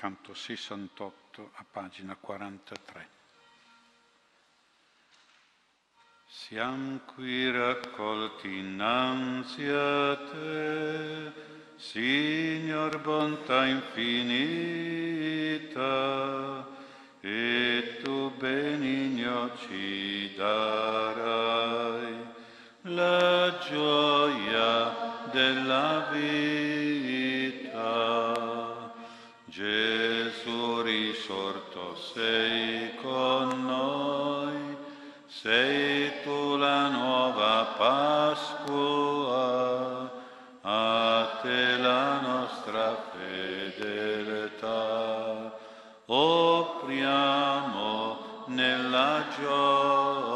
canto 68 a pagina 43. Siamo qui raccolti innanzi a te, Signor bontà infinita, e tu benigno ci darai la gioia della vita. Sei con noi, sei tu la nuova Pasqua, a te la nostra fedeltà. Offriamo nella gioia,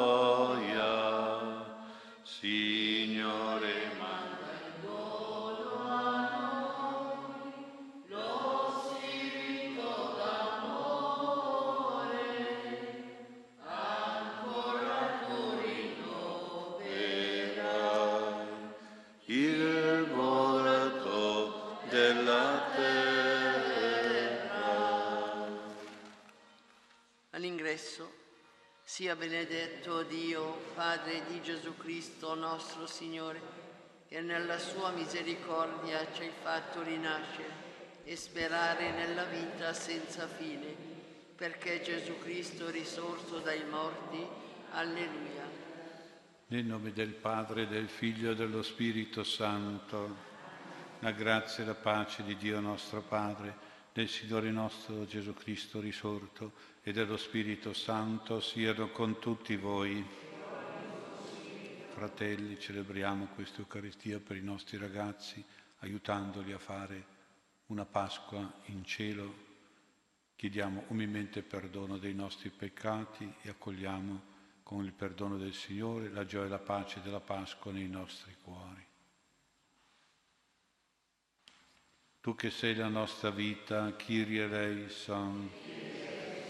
sia benedetto Dio, Padre di Gesù Cristo nostro Signore, che nella sua misericordia ci hai fatto rinascere e sperare nella vita senza fine, perché Gesù Cristo risorto dai morti. Alleluia. Nel nome del Padre, del Figlio e dello Spirito Santo, la grazia e la pace di Dio nostro Padre, del Signore nostro Gesù Cristo risorto e dello Spirito Santo siano con tutti voi. Fratelli, celebriamo questa Eucaristia per i nostri ragazzi, aiutandoli a fare una Pasqua in cielo. Chiediamo umilmente perdono dei nostri peccati e accogliamo con il perdono del Signore la gioia e la pace della Pasqua nei nostri cuori. Tu che sei la nostra vita, Kyrie eleison.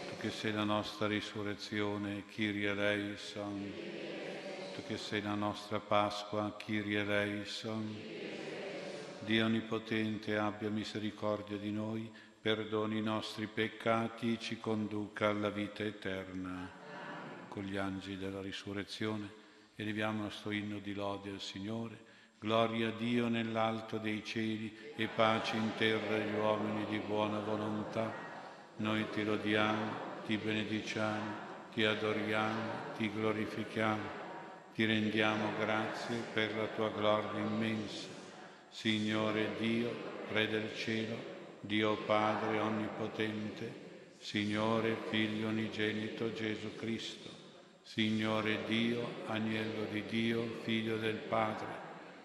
Tu che sei la nostra risurrezione, Kyrie eleison. Tu che sei la nostra Pasqua, Kyrie eleison. Dio Onnipotente abbia misericordia di noi, perdoni i nostri peccati, ci conduca alla vita eterna. Con gli angeli della risurrezione eleviamo il nostro inno di lode al Signore. Gloria a Dio nell'alto dei cieli e pace in terra agli uomini di buona volontà. Noi ti lodiamo, ti benediciamo, ti adoriamo, ti glorifichiamo, ti rendiamo grazie per la tua gloria immensa. Signore Dio, Re del cielo, Dio Padre onnipotente, Signore Figlio unigenito Gesù Cristo, Signore Dio, Agnello di Dio, Figlio del Padre,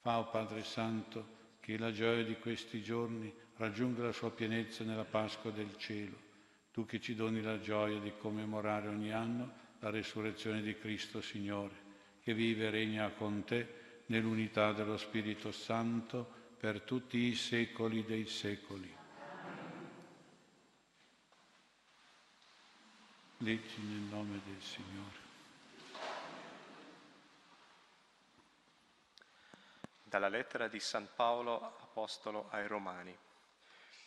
Fa, o Padre Santo, che la gioia di questi giorni raggiunga la sua pienezza nella Pasqua del cielo, tu che ci doni la gioia di commemorare ogni anno la resurrezione di Cristo Signore, che vive e regna con te nell'unità dello Spirito Santo per tutti i secoli dei secoli. Leggi nel nome del Signore. Dalla lettera di San Paolo, Apostolo ai Romani.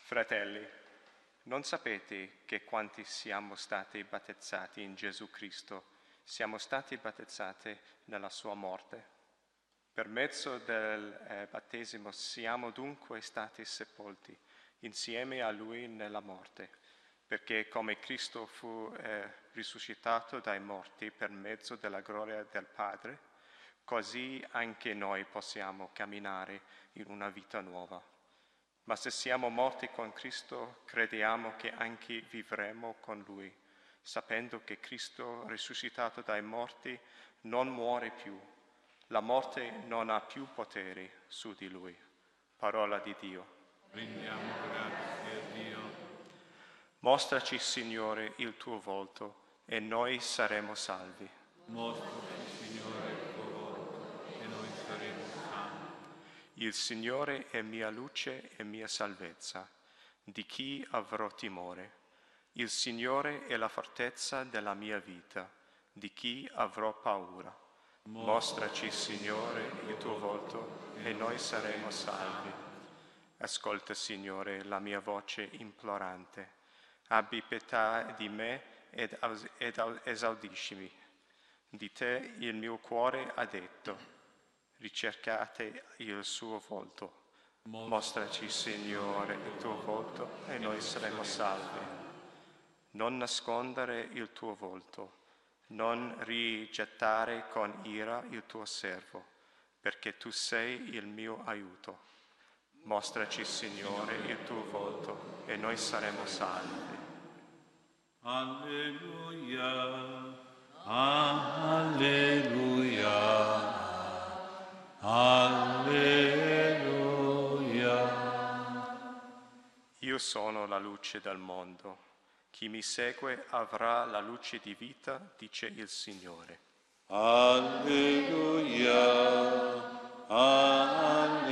Fratelli, non sapete che quanti siamo stati battezzati in Gesù Cristo, siamo stati battezzati nella sua morte? Per mezzo del eh, battesimo siamo dunque stati sepolti insieme a Lui nella morte, perché come Cristo fu eh, risuscitato dai morti per mezzo della gloria del Padre, così anche noi possiamo camminare in una vita nuova. Ma se siamo morti con Cristo, crediamo che anche vivremo con Lui, sapendo che Cristo, risuscitato dai morti, non muore più. La morte non ha più potere su di Lui. Parola di Dio. Rendiamo grazie a Dio. Mostraci, Signore, il tuo volto e noi saremo salvi. Mostraci, Signore, il tuo volto e noi saremo salvi. Il Signore è mia luce e mia salvezza. Di chi avrò timore? Il Signore è la fortezza della mia vita. Di chi avrò paura? Mostraci, Signore, il tuo volto e noi saremo salvi. Ascolta, Signore, la mia voce implorante. Abbi pietà di me ed, ed esaudiscimi. Di te il mio cuore ha detto, ricercate il suo volto. Mostraci, Signore, il tuo volto e noi saremo salvi. Non nascondere il tuo volto, non rigettare con ira il tuo servo, perché tu sei il mio aiuto. Mostraci, Signore, il tuo volto e noi saremo salvi. Alleluia, alleluia, alleluia. Io sono la luce del mondo. Chi mi segue avrà la luce di vita, dice il Signore. Alleluia, alleluia.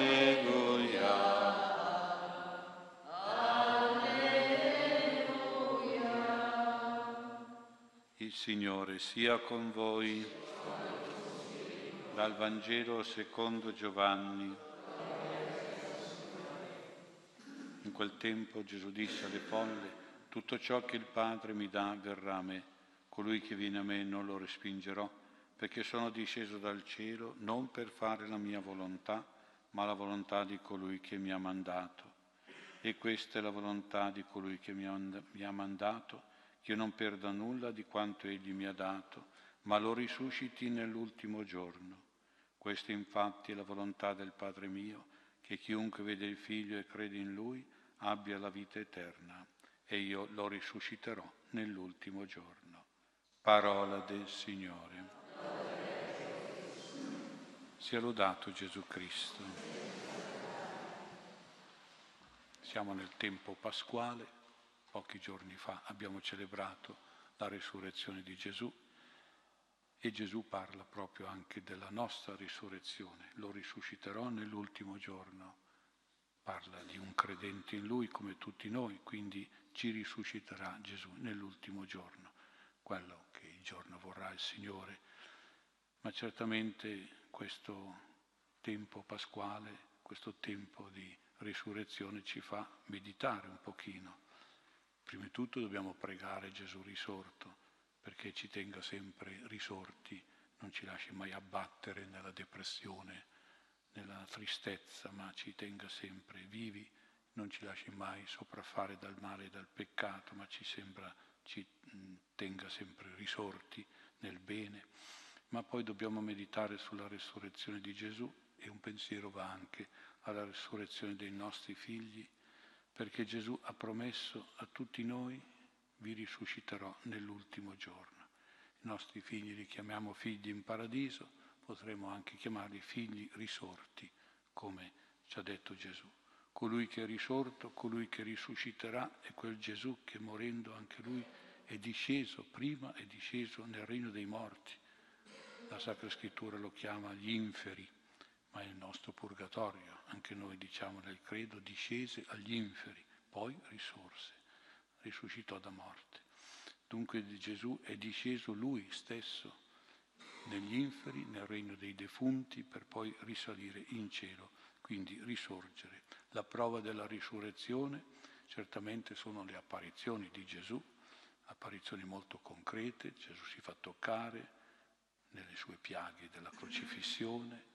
Il Signore sia con voi. Dal Vangelo secondo Giovanni. In quel tempo Gesù disse alle folle, tutto ciò che il Padre mi dà verrà a me, colui che viene a me non lo respingerò, perché sono disceso dal cielo non per fare la mia volontà, ma la volontà di colui che mi ha mandato. E questa è la volontà di colui che mi ha mandato che io non perda nulla di quanto Egli mi ha dato, ma lo risusciti nell'ultimo giorno. Questa infatti è la volontà del Padre mio, che chiunque vede il Figlio e crede in Lui abbia la vita eterna, e io lo risusciterò nell'ultimo giorno. Parola del Signore. Sia lodato Gesù Cristo. Siamo nel tempo pasquale Pochi giorni fa abbiamo celebrato la risurrezione di Gesù e Gesù parla proprio anche della nostra risurrezione. Lo risusciterò nell'ultimo giorno. Parla di un credente in Lui come tutti noi, quindi ci risusciterà Gesù nell'ultimo giorno, quello che il giorno vorrà il Signore. Ma certamente questo tempo pasquale, questo tempo di risurrezione ci fa meditare un pochino Prima di tutto dobbiamo pregare Gesù risorto perché ci tenga sempre risorti, non ci lasci mai abbattere nella depressione, nella tristezza, ma ci tenga sempre vivi, non ci lasci mai sopraffare dal male e dal peccato, ma ci, sembra, ci tenga sempre risorti nel bene. Ma poi dobbiamo meditare sulla resurrezione di Gesù e un pensiero va anche alla resurrezione dei nostri figli perché Gesù ha promesso a tutti noi vi risusciterò nell'ultimo giorno. I nostri figli li chiamiamo figli in paradiso, potremmo anche chiamarli figli risorti, come ci ha detto Gesù. Colui che è risorto, colui che risusciterà è quel Gesù che morendo anche lui è disceso, prima è disceso nel regno dei morti. La Sacra Scrittura lo chiama gli inferi ma è il nostro purgatorio, anche noi diciamo nel credo, discese agli inferi, poi risorse, risuscitò da morte. Dunque Gesù è disceso lui stesso negli inferi, nel regno dei defunti, per poi risalire in cielo, quindi risorgere. La prova della risurrezione certamente sono le apparizioni di Gesù, apparizioni molto concrete, Gesù si fa toccare nelle sue piaghe della crocifissione,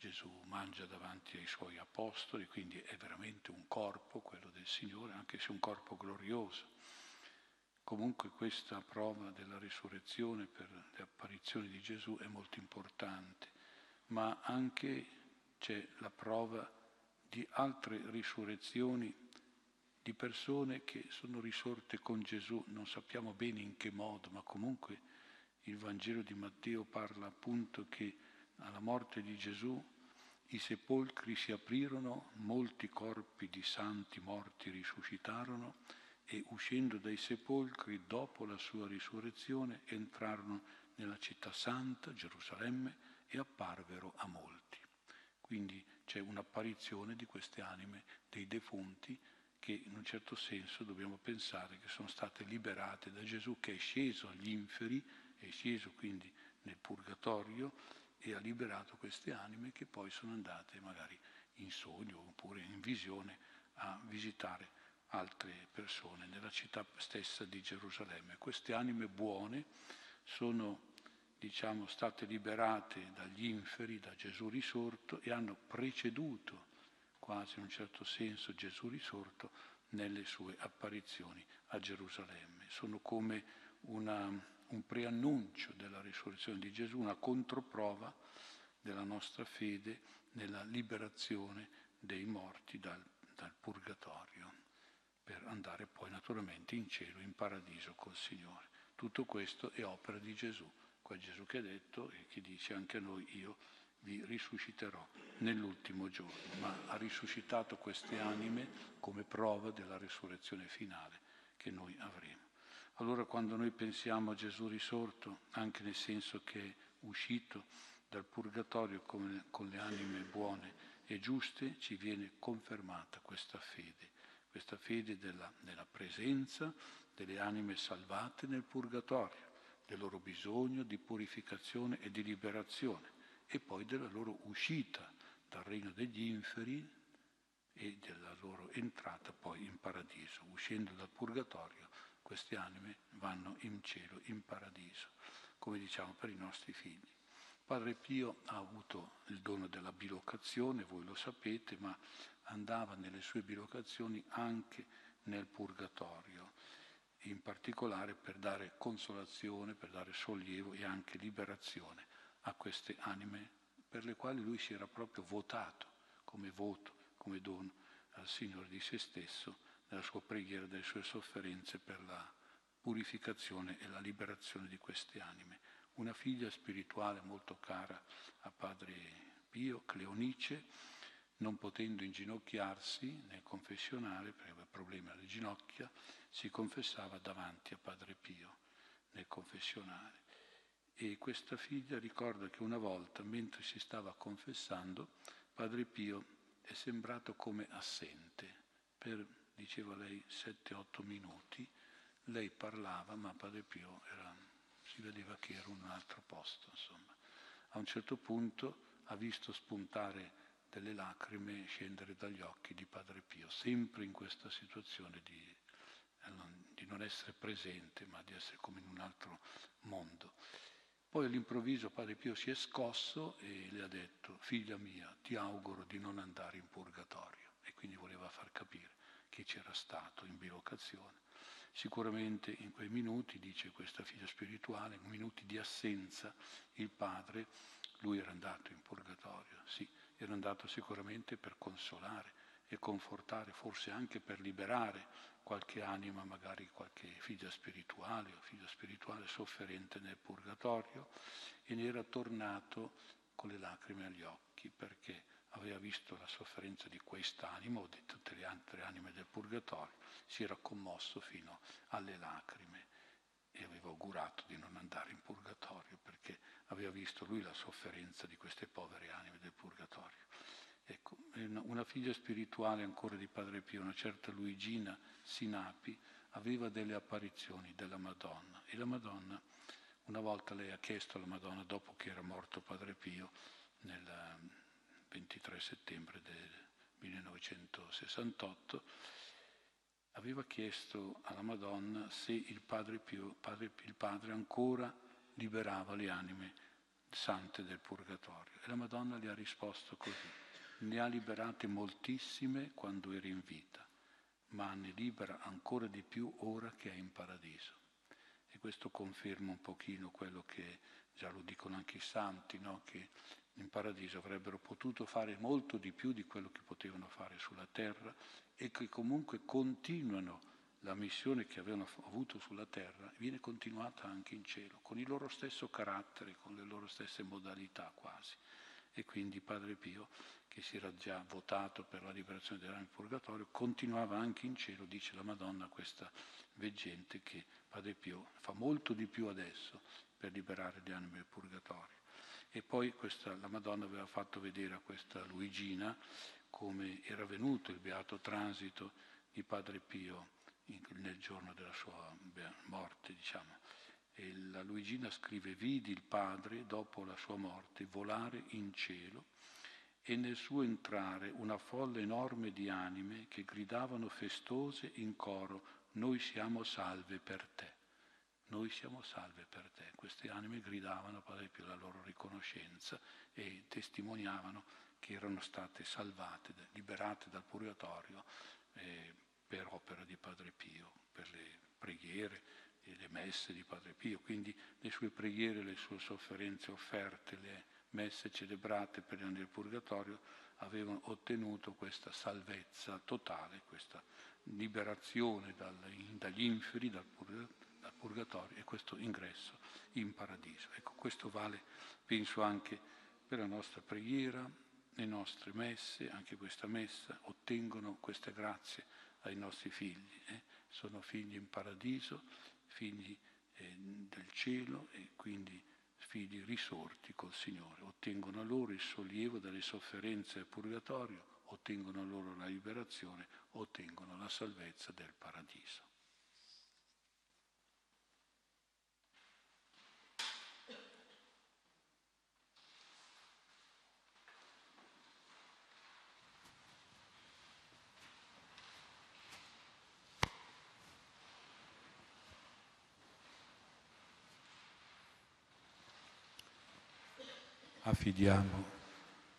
Gesù mangia davanti ai suoi apostoli, quindi è veramente un corpo, quello del Signore, anche se un corpo glorioso. Comunque questa prova della risurrezione per le apparizioni di Gesù è molto importante, ma anche c'è la prova di altre risurrezioni di persone che sono risorte con Gesù, non sappiamo bene in che modo, ma comunque il Vangelo di Matteo parla appunto che alla morte di Gesù i sepolcri si aprirono, molti corpi di santi morti risuscitarono e uscendo dai sepolcri dopo la sua risurrezione entrarono nella città santa, Gerusalemme, e apparvero a molti. Quindi c'è un'apparizione di queste anime dei defunti che in un certo senso dobbiamo pensare che sono state liberate da Gesù che è sceso agli inferi, è sceso quindi nel purgatorio e ha liberato queste anime che poi sono andate magari in sogno oppure in visione a visitare altre persone nella città stessa di Gerusalemme. Queste anime buone sono diciamo, state liberate dagli inferi, da Gesù risorto e hanno preceduto quasi in un certo senso Gesù risorto nelle sue apparizioni a Gerusalemme. Sono come una, un preannuncio della risurrezione di Gesù, una controprova della nostra fede nella liberazione dei morti dal, dal purgatorio, per andare poi naturalmente in cielo, in paradiso col Signore. Tutto questo è opera di Gesù, quel Gesù che ha detto e che dice anche a noi io vi risusciterò nell'ultimo giorno, ma ha risuscitato queste anime come prova della risurrezione finale che noi avremo. Allora quando noi pensiamo a Gesù risorto, anche nel senso che è uscito dal purgatorio con, con le anime buone e giuste, ci viene confermata questa fede, questa fede della, della presenza delle anime salvate nel purgatorio, del loro bisogno di purificazione e di liberazione e poi della loro uscita dal regno degli inferi e della loro entrata poi in paradiso. Uscendo dal purgatorio, queste anime vanno in cielo, in paradiso, come diciamo per i nostri figli. Padre Pio ha avuto il dono della bilocazione, voi lo sapete, ma andava nelle sue bilocazioni anche nel purgatorio, in particolare per dare consolazione, per dare sollievo e anche liberazione a queste anime per le quali lui si era proprio votato come voto, come dono al Signore di se stesso nella sua preghiera delle sue sofferenze per la purificazione e la liberazione di queste anime. Una figlia spirituale molto cara a padre Pio, Cleonice, non potendo inginocchiarsi nel confessionale, perché aveva problemi alle ginocchia, si confessava davanti a padre Pio nel confessionale. E questa figlia ricorda che una volta, mentre si stava confessando, Padre Pio è sembrato come assente per, diceva lei, 7-8 minuti. Lei parlava, ma Padre Pio era, si vedeva che era un altro posto. Insomma. A un certo punto ha visto spuntare delle lacrime scendere dagli occhi di Padre Pio, sempre in questa situazione di, di non essere presente, ma di essere come in un altro mondo. Poi all'improvviso Padre Pio si è scosso e le ha detto, figlia mia, ti auguro di non andare in purgatorio. E quindi voleva far capire che c'era stato in bilocazione. Sicuramente in quei minuti, dice questa figlia spirituale, in minuti di assenza, il padre, lui era andato in purgatorio, sì, era andato sicuramente per consolare e confortare, forse anche per liberare qualche anima, magari qualche figlia spirituale o figlio spirituale sofferente nel purgatorio e ne era tornato con le lacrime agli occhi perché aveva visto la sofferenza di quest'anima o di tutte le altre anime del purgatorio, si era commosso fino alle lacrime e aveva augurato di non andare in purgatorio perché aveva visto lui la sofferenza di queste povere anime del purgatorio. Ecco, una figlia spirituale ancora di Padre Pio, una certa Luigina Sinapi, aveva delle apparizioni della Madonna e la Madonna, una volta lei ha chiesto alla Madonna, dopo che era morto Padre Pio, nel 23 settembre del 1968, aveva chiesto alla Madonna se il Padre, Pio, padre, il padre ancora liberava le anime sante del purgatorio. E la Madonna gli ha risposto così ne ha liberate moltissime quando era in vita, ma ne libera ancora di più ora che è in paradiso. E questo conferma un pochino quello che già lo dicono anche i santi, no? che in paradiso avrebbero potuto fare molto di più di quello che potevano fare sulla terra e che comunque continuano la missione che avevano avuto sulla terra, viene continuata anche in cielo, con il loro stesso carattere, con le loro stesse modalità quasi E quindi Padre Pio, che si era già votato per la liberazione dell'anima del purgatorio, continuava anche in cielo, dice la Madonna, questa veggente che Padre Pio fa molto di più adesso per liberare le anime del purgatorio. E poi questa, la Madonna aveva fatto vedere a questa Luigina come era venuto il beato transito di Padre Pio nel giorno della sua morte, diciamo. E la Luigina scrive, vidi il Padre dopo la sua morte volare in cielo e nel suo entrare una folla enorme di anime che gridavano festose in coro, noi siamo salve per te. Noi siamo salve per te. Queste anime gridavano Pio la loro riconoscenza e testimoniavano che erano state salvate, liberate dal purgatorio eh, per opera di Padre Pio, per le preghiere e le messe di Padre Pio. Quindi le sue preghiere, le sue sofferenze offerte, le messe celebrate per gli anni del purgatorio avevano ottenuto questa salvezza totale, questa liberazione dagli inferi, dal purgatorio e questo ingresso in paradiso. Ecco, questo vale, penso, anche per la nostra preghiera, le nostre messe, anche questa messa, ottengono queste grazie ai nostri figli. Eh? Sono figli in paradiso, figli eh, del cielo e quindi figli risorti col Signore. Ottengono loro il sollievo dalle sofferenze del purgatorio, ottengono loro la liberazione, ottengono la salvezza del paradiso. Affidiamo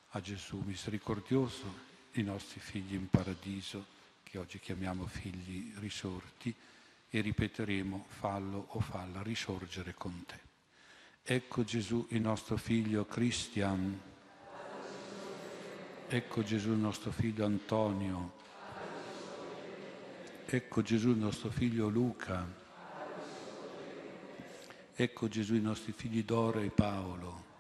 a Gesù misericordioso i nostri figli in paradiso, che oggi chiamiamo figli risorti, e ripeteremo fallo o falla risorgere con te. Ecco Gesù il nostro figlio Cristian, ecco Gesù il nostro figlio Antonio, ecco Gesù il nostro figlio Luca, ecco Gesù i nostri figli Dora e Paolo,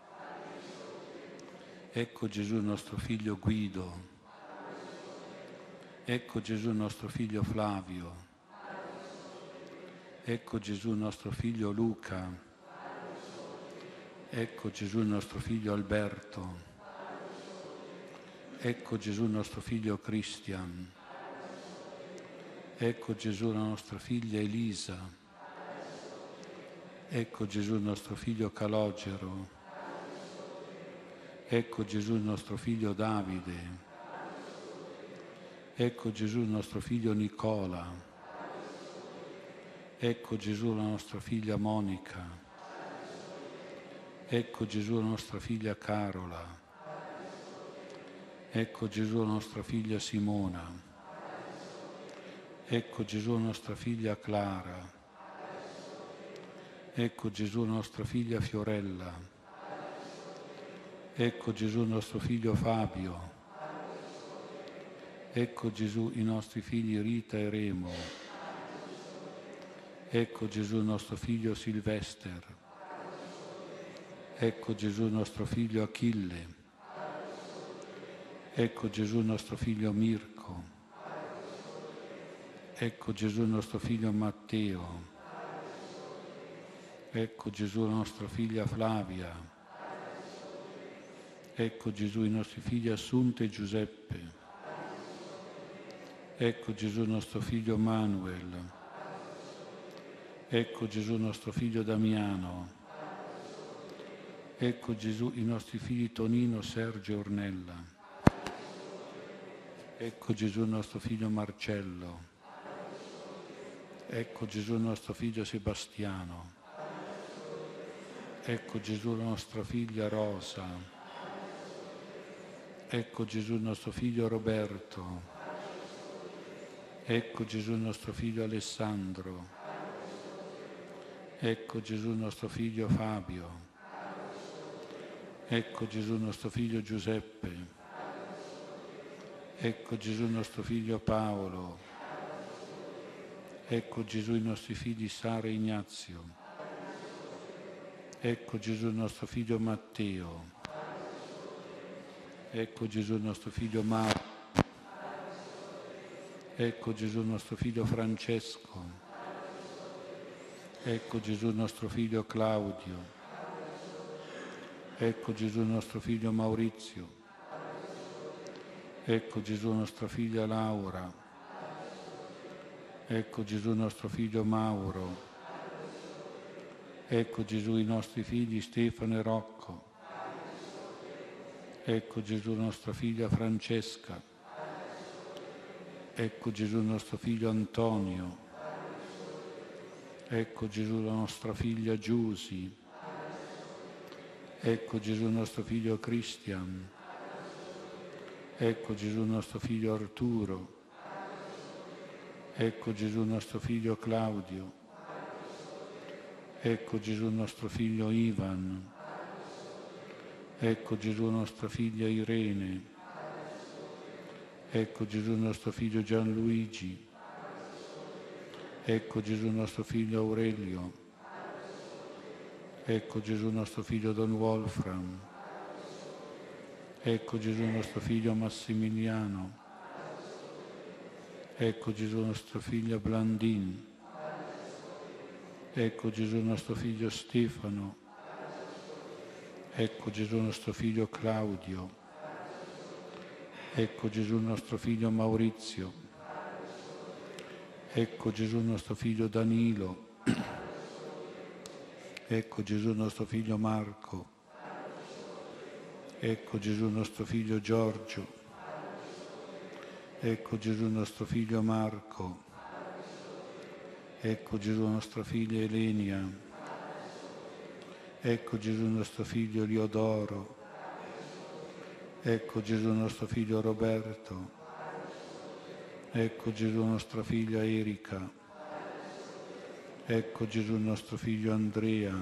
Ecco Gesù il nostro figlio Guido. Ecco Gesù il nostro figlio Flavio. Ecco Gesù il nostro figlio Luca. Ecco Gesù il nostro figlio Alberto. Ecco Gesù il nostro figlio Christian. Ecco Gesù la nostra figlia Elisa. Ecco Gesù il nostro figlio Calogero. Ecco Gesù il nostro figlio Davide. Ecco Gesù il nostro figlio Nicola. Ecco Gesù la nostra figlia Monica. Ecco Gesù la nostra figlia Carola. Ecco Gesù la nostra figlia Simona. Ecco Gesù la nostra figlia Clara. Ecco Gesù la nostra figlia Fiorella. Ecco Gesù il nostro figlio Fabio. Ecco Gesù i nostri figli Rita e Remo. Ecco Gesù il nostro figlio Silvester. Ecco Gesù il nostro figlio Achille. Ecco Gesù il nostro figlio Mirko. Ecco Gesù il nostro figlio Matteo. Ecco Gesù la nostra figlia Flavia. Ecco Gesù i nostri figli Assunta e Giuseppe. Ecco Gesù nostro figlio Manuel. Ecco Gesù nostro figlio Damiano. Ecco Gesù i nostri figli Tonino, Sergio e Ornella. Ecco Gesù nostro figlio Marcello. Ecco Gesù nostro figlio Sebastiano. Ecco Gesù nostra figlia Rosa. Ecco Gesù il nostro figlio Roberto. Ecco Gesù il nostro figlio Alessandro. Ecco Gesù il nostro figlio Fabio. Ecco Gesù il nostro figlio Giuseppe. Ecco Gesù il nostro figlio Paolo. Ecco Gesù i nostri figli Sara e Ignazio. Ecco Gesù il nostro figlio Matteo. Ecco Gesù nostro figlio Mauro. Ecco Gesù nostro figlio Francesco. Ecco Gesù nostro figlio Claudio. Ecco Gesù nostro figlio Maurizio. Ecco Gesù nostra figlia Laura. Ecco Gesù nostro figlio Mauro. Ecco Gesù i nostri figli Stefano e Rocco. Ecco Gesù nostra figlia Francesca. Ecco Gesù nostro figlio Antonio. Ecco Gesù la nostra figlia Giusi. Ecco Gesù nostro figlio Christian. Ecco Gesù nostro figlio Arturo. Ecco Gesù nostro figlio Claudio. Ecco Gesù nostro figlio Ivan. Ecco Gesù nostra figlia Irene. Ecco Gesù nostro figlio Gianluigi. Ecco Gesù nostro figlio Aurelio. Ecco Gesù nostro figlio Don Wolfram. Ecco Gesù nostro figlio Massimiliano. Ecco Gesù nostro figlio Blandin. Ecco Gesù nostro figlio Stefano. Ecco Gesù nostro figlio Claudio. Ecco Gesù nostro figlio Maurizio. Ecco Gesù nostro figlio Danilo. Ecco Gesù nostro figlio Marco. Ecco Gesù nostro figlio Giorgio. Ecco Gesù nostro figlio Marco. Ecco Gesù nostra figlia Elenia. Ecco Gesù nostro figlio Liodoro. Ecco Gesù nostro figlio Roberto. Ecco Gesù nostra figlia Erika. Ecco Gesù nostro figlio Andrea.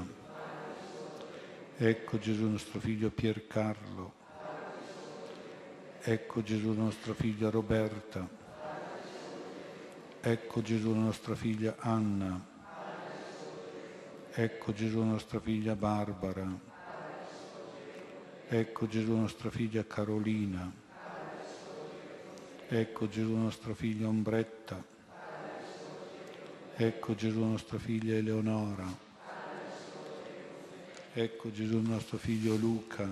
Ecco Gesù nostro figlio Piercarlo. Ecco Gesù nostra figlia Roberta. Ecco Gesù nostra figlia Anna. Ecco Gesù nostra figlia Barbara. Ecco Gesù nostra figlia Carolina. Ecco Gesù nostra figlia Ombretta. Ecco Gesù nostra figlia Eleonora. Ecco Gesù nostro figlio Luca.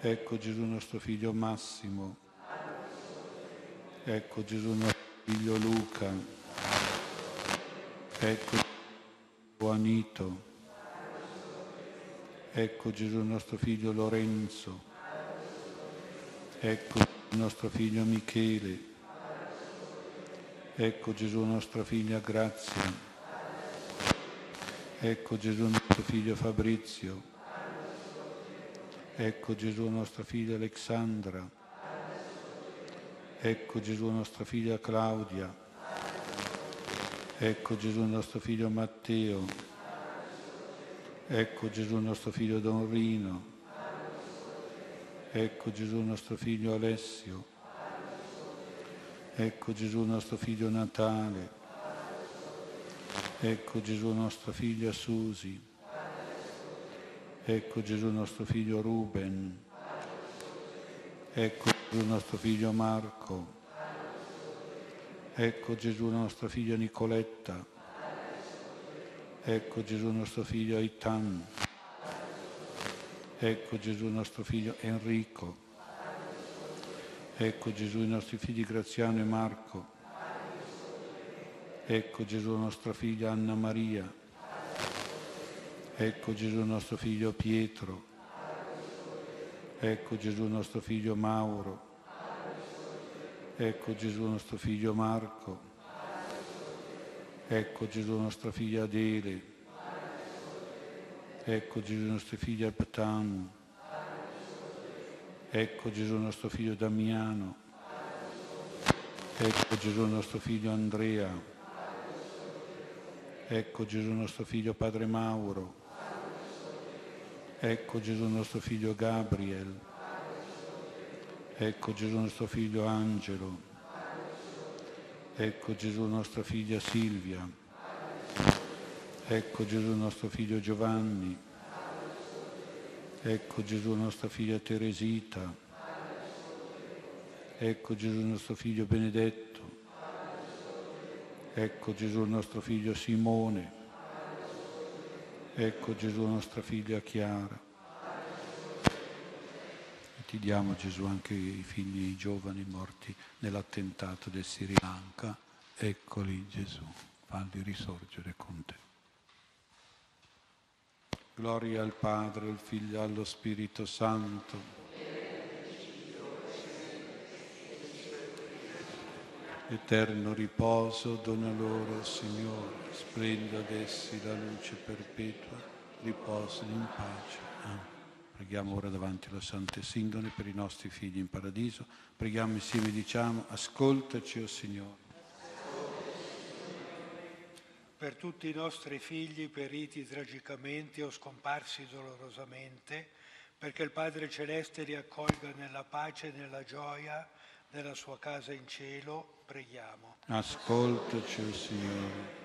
Ecco Gesù nostro figlio Massimo. Ecco Gesù nostro figlio Luca. Ecco Juanito. Ecco Gesù nostro figlio Lorenzo. Ecco nostro figlio Michele. Ecco Gesù nostra figlia Grazia. Ecco Gesù nostro figlio Fabrizio. Ecco Gesù nostra figlia Alexandra. Ecco Gesù nostra figlia Claudia. Ecco Gesù nostro figlio Matteo. Ecco Gesù nostro figlio Don Rino. Ecco Gesù nostro figlio Alessio. Ecco Gesù nostro figlio Natale. Ecco Gesù nostra figlia Susi. Ecco Gesù nostro figlio Ruben. Ecco Gesù nostro figlio Marco. Ecco Gesù nostra figlia Nicoletta. Ecco Gesù nostro figlio Aitan. Ecco Gesù nostro figlio Enrico. Ecco Gesù i nostri figli Graziano e Marco. Ecco Gesù nostra figlia Anna Maria. Ecco Gesù nostro figlio Pietro. Ecco Gesù nostro figlio Mauro. Ecco Gesù nostro figlio Marco. Ecco Gesù nostra figlia Adele. Ecco Gesù nostra figlia Ptamu. Ecco Gesù nostro figlio Damiano. Ecco Gesù nostro figlio Andrea. Ecco Gesù nostro figlio Padre Mauro. Ecco Gesù nostro figlio Gabriel. Ecco Gesù nostro figlio Angelo. Ecco Gesù nostra figlia Silvia. Ecco Gesù nostro figlio Giovanni. Ecco Gesù nostra figlia Teresita. Ecco Gesù nostro figlio Benedetto. Ecco Gesù nostro figlio Simone. Ecco Gesù nostra figlia Chiara. Ti diamo Gesù anche i figli giovani morti nell'attentato del Sri Lanka. Eccoli Gesù, falli risorgere con te. Gloria al Padre, al Figlio allo Spirito Santo. Eterno riposo dona loro, Signore, splenda ad essi la luce perpetua, riposano in pace. Amen. Preghiamo ora davanti alla Santa Sindone per i nostri figli in paradiso. Preghiamo insieme, diciamo, ascoltaci, o oh Signore per tutti i nostri figli periti tragicamente o scomparsi dolorosamente, perché il Padre Celeste li accolga nella pace e nella gioia nella sua casa in cielo, preghiamo. Ascoltaci, oh Signore.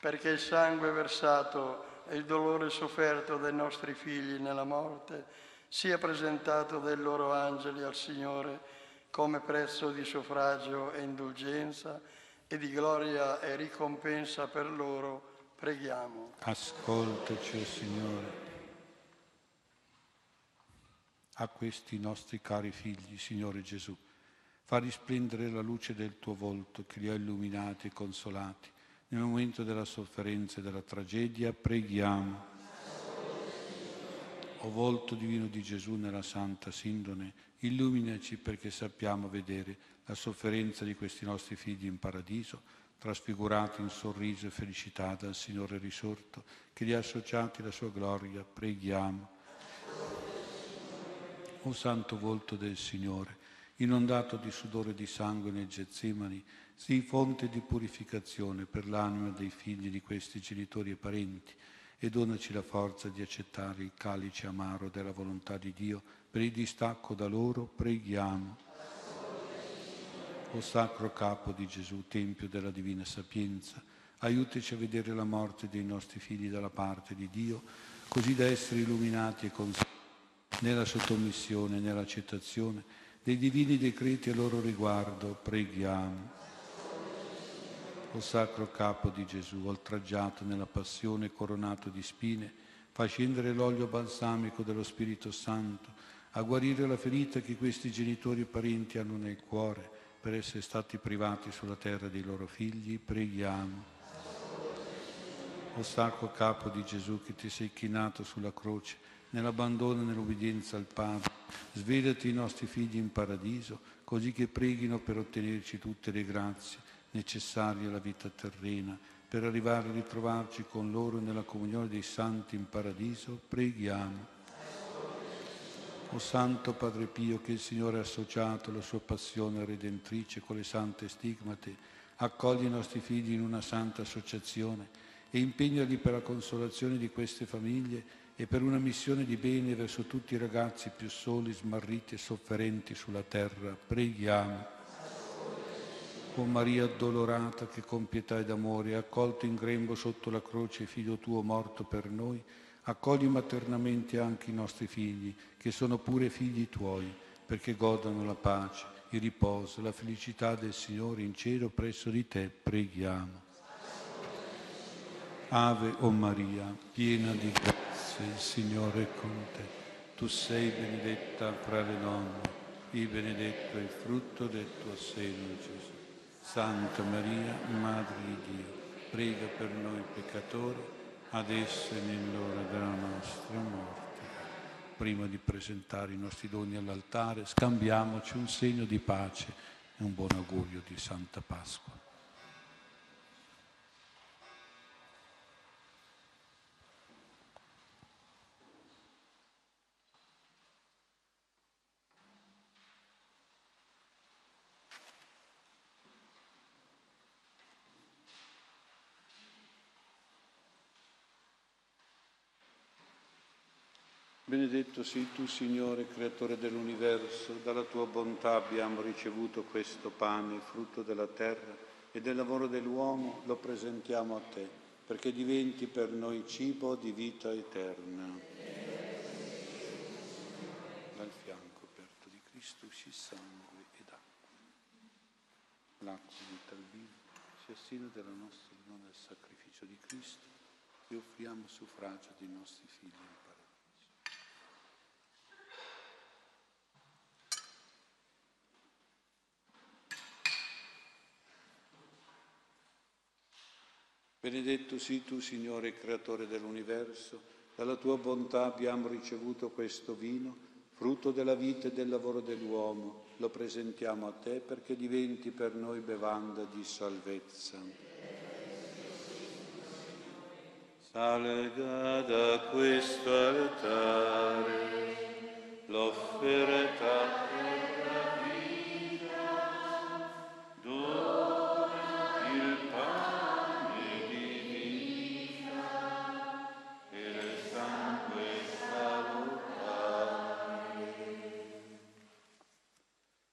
Perché il sangue versato e il dolore sofferto dei nostri figli nella morte sia presentato dai loro angeli al Signore come prezzo di suffragio e indulgenza, e di gloria e ricompensa per loro, preghiamo. Ascoltaci, Signore. A questi nostri cari figli, Signore Gesù, fa risplendere la luce del tuo volto che li ha illuminati e consolati. Nel momento della sofferenza e della tragedia, preghiamo. O volto divino di Gesù nella Santa Sindone, illuminaci perché sappiamo vedere la sofferenza di questi nostri figli in paradiso, trasfigurati in sorriso e felicità dal Signore risorto, che li ha associati alla sua gloria, preghiamo. O santo volto del Signore, inondato di sudore di sangue nel Getsemani, sii fonte di purificazione per l'anima dei figli di questi genitori e parenti e donaci la forza di accettare il calice amaro della volontà di Dio per il distacco da loro, preghiamo o Sacro Capo di Gesù, Tempio della Divina Sapienza, aiutaci a vedere la morte dei nostri figli dalla parte di Dio, così da essere illuminati e consolati nella sottomissione e nell'accettazione dei divini decreti a loro riguardo. Preghiamo. O Sacro Capo di Gesù, oltraggiato nella passione e coronato di spine, fa scendere l'olio balsamico dello Spirito Santo a guarire la ferita che questi genitori e parenti hanno nel cuore per essere stati privati sulla terra dei loro figli, preghiamo. O sacro capo di Gesù che ti sei chinato sulla croce, nell'abbandono e nell'obbedienza al Padre, svelati i nostri figli in paradiso, così che preghino per ottenerci tutte le grazie necessarie alla vita terrena, per arrivare a ritrovarci con loro nella comunione dei santi in paradiso, preghiamo. O Santo Padre Pio, che il Signore ha associato alla sua passione redentrice con le sante stigmate, accogli i nostri figli in una santa associazione e impegnali per la consolazione di queste famiglie e per una missione di bene verso tutti i ragazzi più soli, smarriti e sofferenti sulla terra. Preghiamo. O Maria addolorata che con pietà ed amore ha accolto in grembo sotto la croce figlio tuo morto per noi, accogli maternamente anche i nostri figli, che sono pure figli tuoi, perché godano la pace, il riposo, la felicità del Signore in cielo presso di te, preghiamo. Ave o Maria, piena di grazia, il Signore è con te. Tu sei benedetta fra le donne, e benedetto è il frutto del tuo seno, Gesù. Santa Maria, Madre di Dio, prega per noi peccatori, adesso e nell'ora della nostra morte. Prima di presentare i nostri doni all'altare, scambiamoci un segno di pace e un buon augurio di Santa Pasqua. Benedetto sei tu, Signore, creatore dell'universo, dalla tua bontà abbiamo ricevuto questo pane, frutto della terra e del lavoro dell'uomo, lo presentiamo a te perché diventi per noi cibo di vita eterna. Dal fianco aperto di Cristo uscì sangue ed acqua. L'acqua vita al vivo sia sino della nostra unione al sacrificio di Cristo e offriamo suffragio dei nostri figli Benedetto sii tu, Signore, creatore dell'universo, dalla tua bontà abbiamo ricevuto questo vino, frutto della vita e del lavoro dell'uomo. Lo presentiamo a te perché diventi per noi bevanda di salvezza. Salga da questo altare l'offerta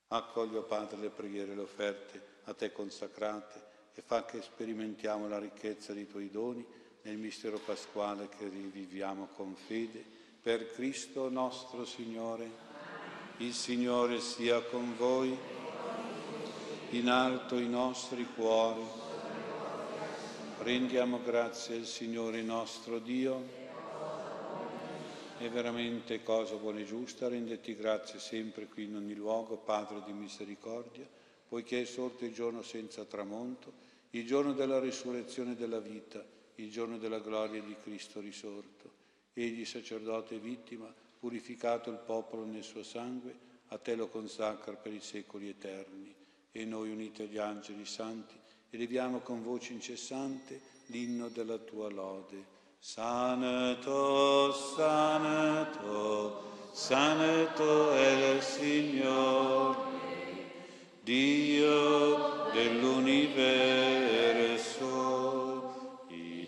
Accogli, Padre, le preghiere e le offerte a te consacrate e fa che sperimentiamo la ricchezza dei tuoi doni nel mistero pasquale che riviviamo con fede, per Cristo nostro Signore. Il Signore sia con voi, in alto i nostri cuori. Rendiamo grazie al Signore nostro Dio. È veramente cosa buona e giusta renderti grazie sempre qui in ogni luogo, Padre di misericordia, poiché è sorto il giorno senza tramonto, il giorno della risurrezione della vita il giorno della gloria di Cristo risorto. Egli, sacerdote e vittima, purificato il popolo nel suo sangue, a te lo consacra per i secoli eterni. E noi, uniti agli angeli santi, eleviamo con voce incessante l'inno della tua lode. Santo, santo, santo è il Signore, Dio dell'universo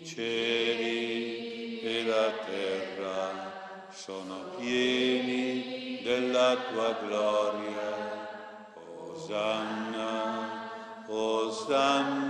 cieli e la terra sono pieni della tua gloria. Osanna, Osanna,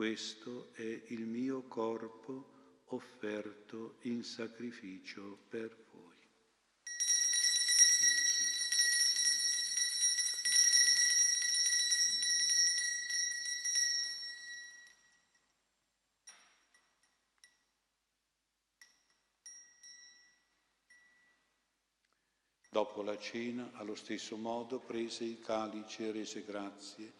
questo è il mio corpo offerto in sacrificio per voi. Dopo la cena, allo stesso modo, prese il calice e rese grazie,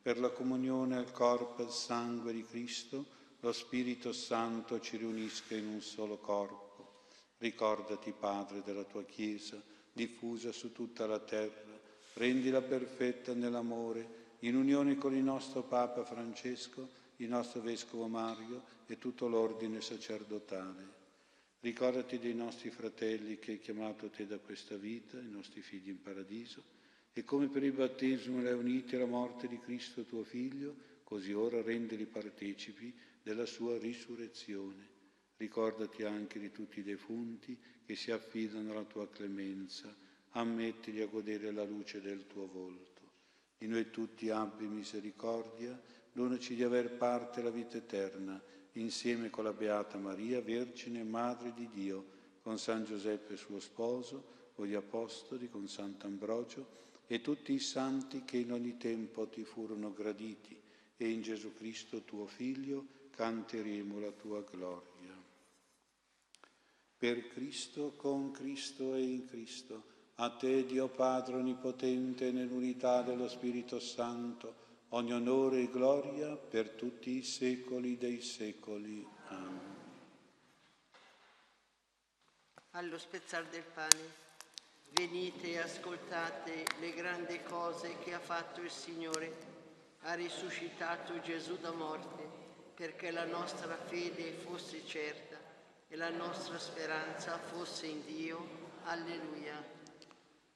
per la comunione al corpo e al sangue di Cristo, lo Spirito Santo ci riunisca in un solo corpo. Ricordati, Padre, della tua Chiesa, diffusa su tutta la terra, rendila perfetta nell'amore, in unione con il nostro Papa Francesco, il nostro Vescovo Mario e tutto l'ordine sacerdotale. Ricordati dei nostri fratelli che hai chiamato te da questa vita, i nostri figli in paradiso, e come per il battesimo li hai uniti alla morte di Cristo tuo Figlio, così ora rendili partecipi della sua risurrezione. Ricordati anche di tutti i defunti che si affidano alla tua clemenza, ammettili a godere la luce del tuo volto. Di noi tutti abbi misericordia, donaci di aver parte la vita eterna, insieme con la Beata Maria, Vergine e Madre di Dio, con San Giuseppe suo sposo, con gli Apostoli, con Sant'Ambrogio, e tutti i santi che in ogni tempo ti furono graditi, e in Gesù Cristo tuo Figlio canteremo la tua gloria. Per Cristo, con Cristo e in Cristo, a te Dio Padre Onnipotente, nell'unità dello Spirito Santo, ogni onore e gloria per tutti i secoli dei secoli. Amen. Allo spezzar del pane Venite e ascoltate le grandi cose che ha fatto il Signore. Ha risuscitato Gesù da morte perché la nostra fede fosse certa e la nostra speranza fosse in Dio. Alleluia.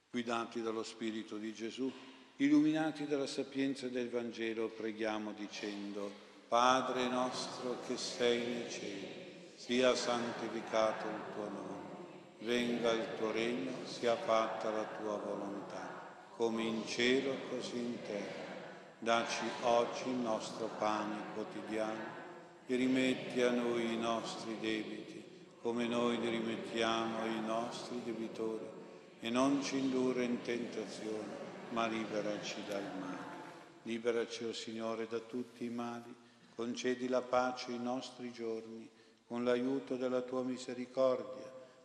Guidati dallo Spirito di Gesù, illuminati dalla sapienza del Vangelo, preghiamo dicendo, Padre nostro che sei nei cieli, sia santificato il tuo nome venga il tuo regno, sia fatta la tua volontà, come in cielo così in terra. Daci oggi il nostro pane quotidiano e rimetti a noi i nostri debiti, come noi li rimettiamo ai nostri debitori, e non ci indurre in tentazione, ma liberaci dal male. Liberaci, o oh Signore, da tutti i mali, concedi la pace ai nostri giorni, con l'aiuto della tua misericordia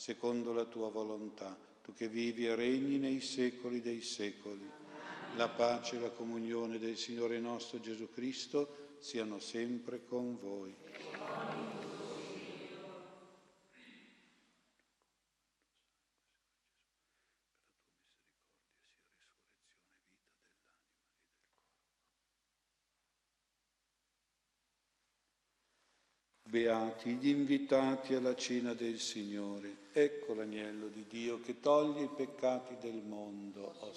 secondo la tua volontà, tu che vivi e regni nei secoli dei secoli. La pace e la comunione del Signore nostro Gesù Cristo siano sempre con voi. Beati gli invitati alla cena del Signore. Ecco l'agnello di Dio che toglie i peccati del mondo. Oh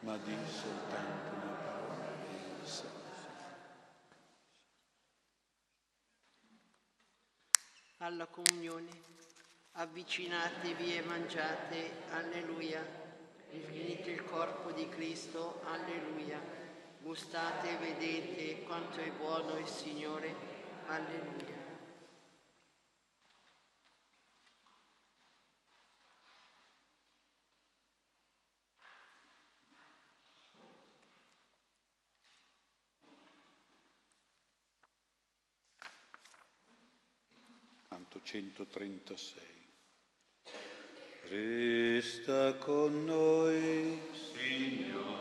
Ma di soltanto una parola e Alla comunione, avvicinatevi e mangiate, alleluia. Infinito il corpo di Cristo, alleluia. Gustate e vedete quanto è buono il Signore. Alleluia. Canto 136. Resta con noi, Signore.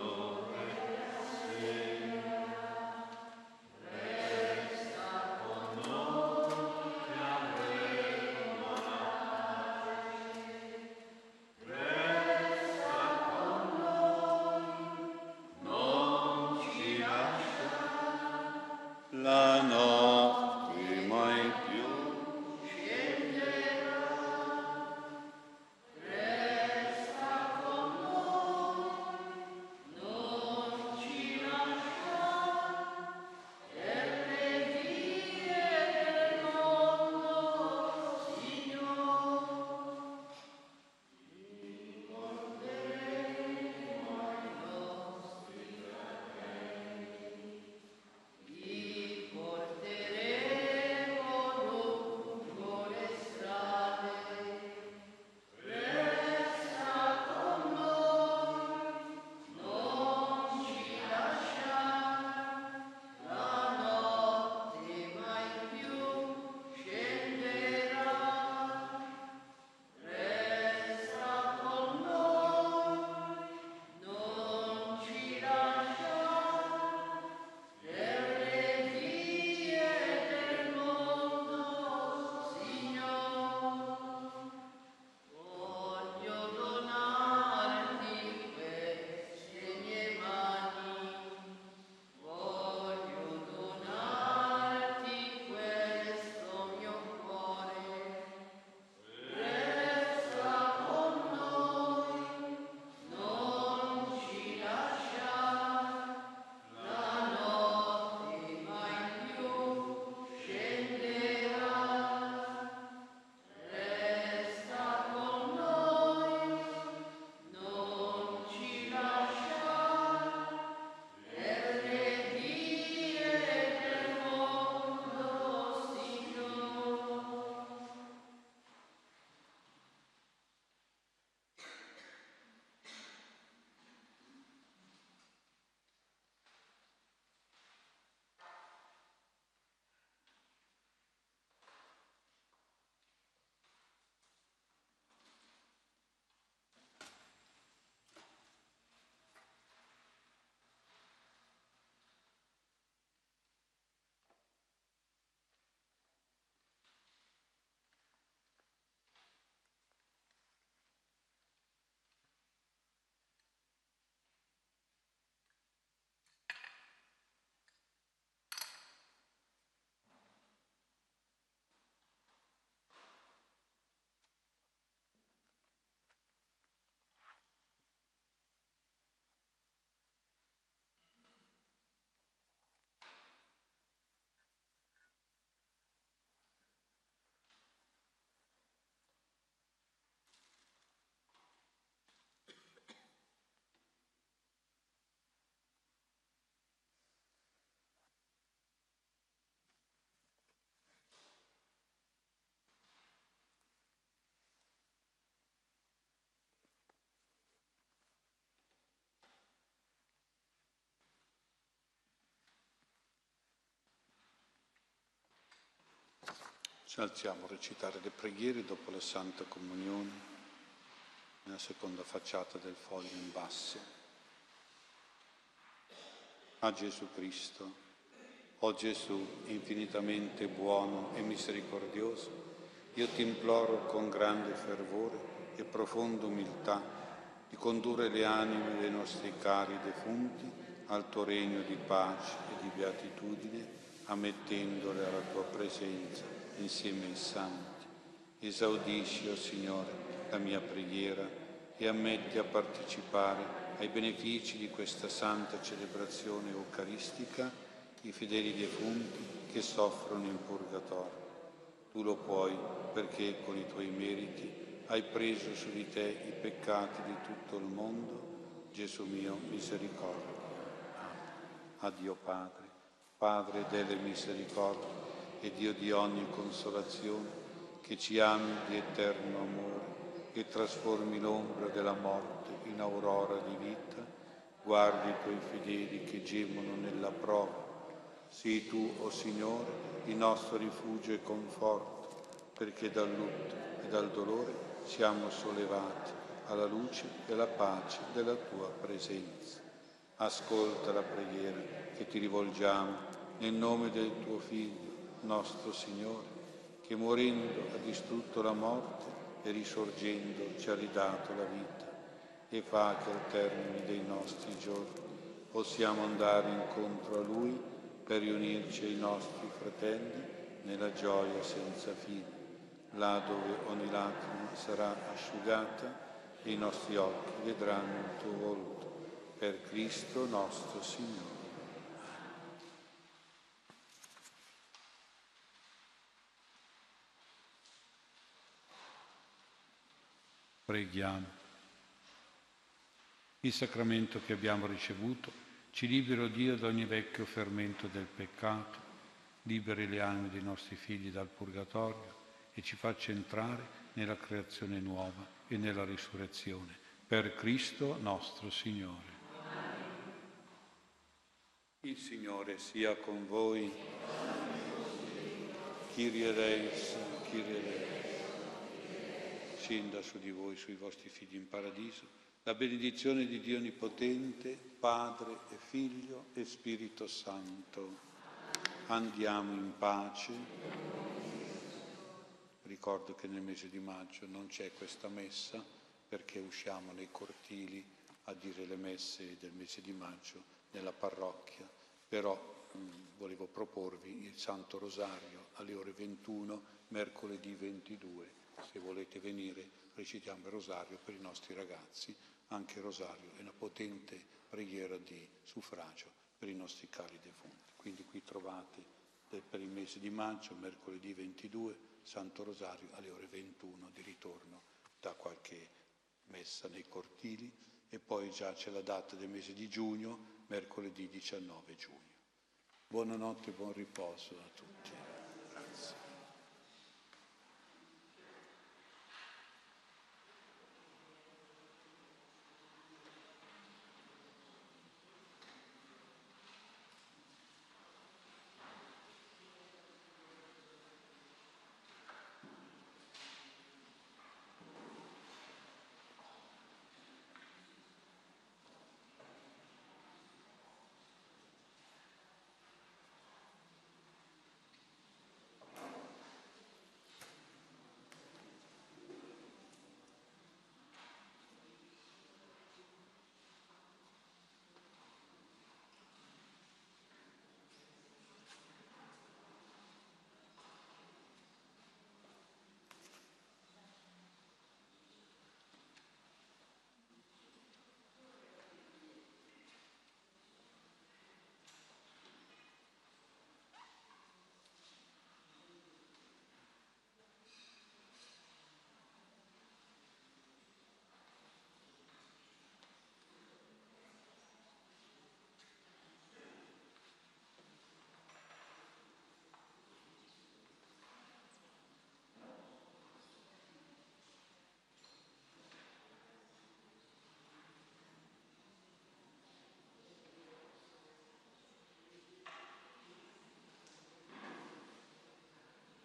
Ci alziamo a recitare le preghiere dopo la Santa Comunione nella seconda facciata del foglio in basso. A Gesù Cristo, o Gesù infinitamente buono e misericordioso, io ti imploro con grande fervore e profonda umiltà di condurre le anime dei nostri cari defunti al tuo regno di pace e di beatitudine, ammettendole alla tua presenza insieme ai santi. Esaudisci, o oh Signore, la mia preghiera e ammetti a partecipare ai benefici di questa santa celebrazione eucaristica i fedeli defunti che soffrono in purgatorio. Tu lo puoi perché con i tuoi meriti hai preso su di te i peccati di tutto il mondo. Gesù mio, misericordia. Addio Padre, Padre delle misericordie e Dio di ogni consolazione, che ci ami di eterno amore e trasformi l'ombra della morte in aurora di vita, guardi i tuoi fedeli che gemono nella prova. Sii tu, o oh Signore, il nostro rifugio e conforto, perché dal lutto e dal dolore siamo sollevati alla luce e alla pace della tua presenza. Ascolta la preghiera che ti rivolgiamo nel nome del tuo Figlio nostro Signore, che morendo ha distrutto la morte e risorgendo ci ha ridato la vita e fa che al termine dei nostri giorni possiamo andare incontro a Lui per riunirci ai nostri fratelli nella gioia senza fine, là dove ogni lacrima sarà asciugata e i nostri occhi vedranno il tuo volto. Per Cristo nostro Signore. Preghiamo. Il sacramento che abbiamo ricevuto ci libera, Dio, da ogni vecchio fermento del peccato, liberi le anime dei nostri figli dal purgatorio e ci faccia entrare nella creazione nuova e nella risurrezione. Per Cristo nostro Signore. Il Signore sia con voi. Kyrie eleison, Kyrie eleison scenda su di voi, sui vostri figli in paradiso, la benedizione di Dio Onnipotente, Padre e Figlio e Spirito Santo. Andiamo in pace. Ricordo che nel mese di maggio non c'è questa messa perché usciamo nei cortili a dire le messe del mese di maggio nella parrocchia, però mh, volevo proporvi il Santo Rosario alle ore 21, mercoledì 22 se volete venire recitiamo il rosario per i nostri ragazzi, anche il rosario è una potente preghiera di suffragio per i nostri cari defunti. Quindi qui trovate per il mese di maggio, mercoledì 22, Santo Rosario alle ore 21 di ritorno da qualche messa nei cortili e poi già c'è la data del mese di giugno, mercoledì 19 giugno. Buonanotte e buon riposo a tutti.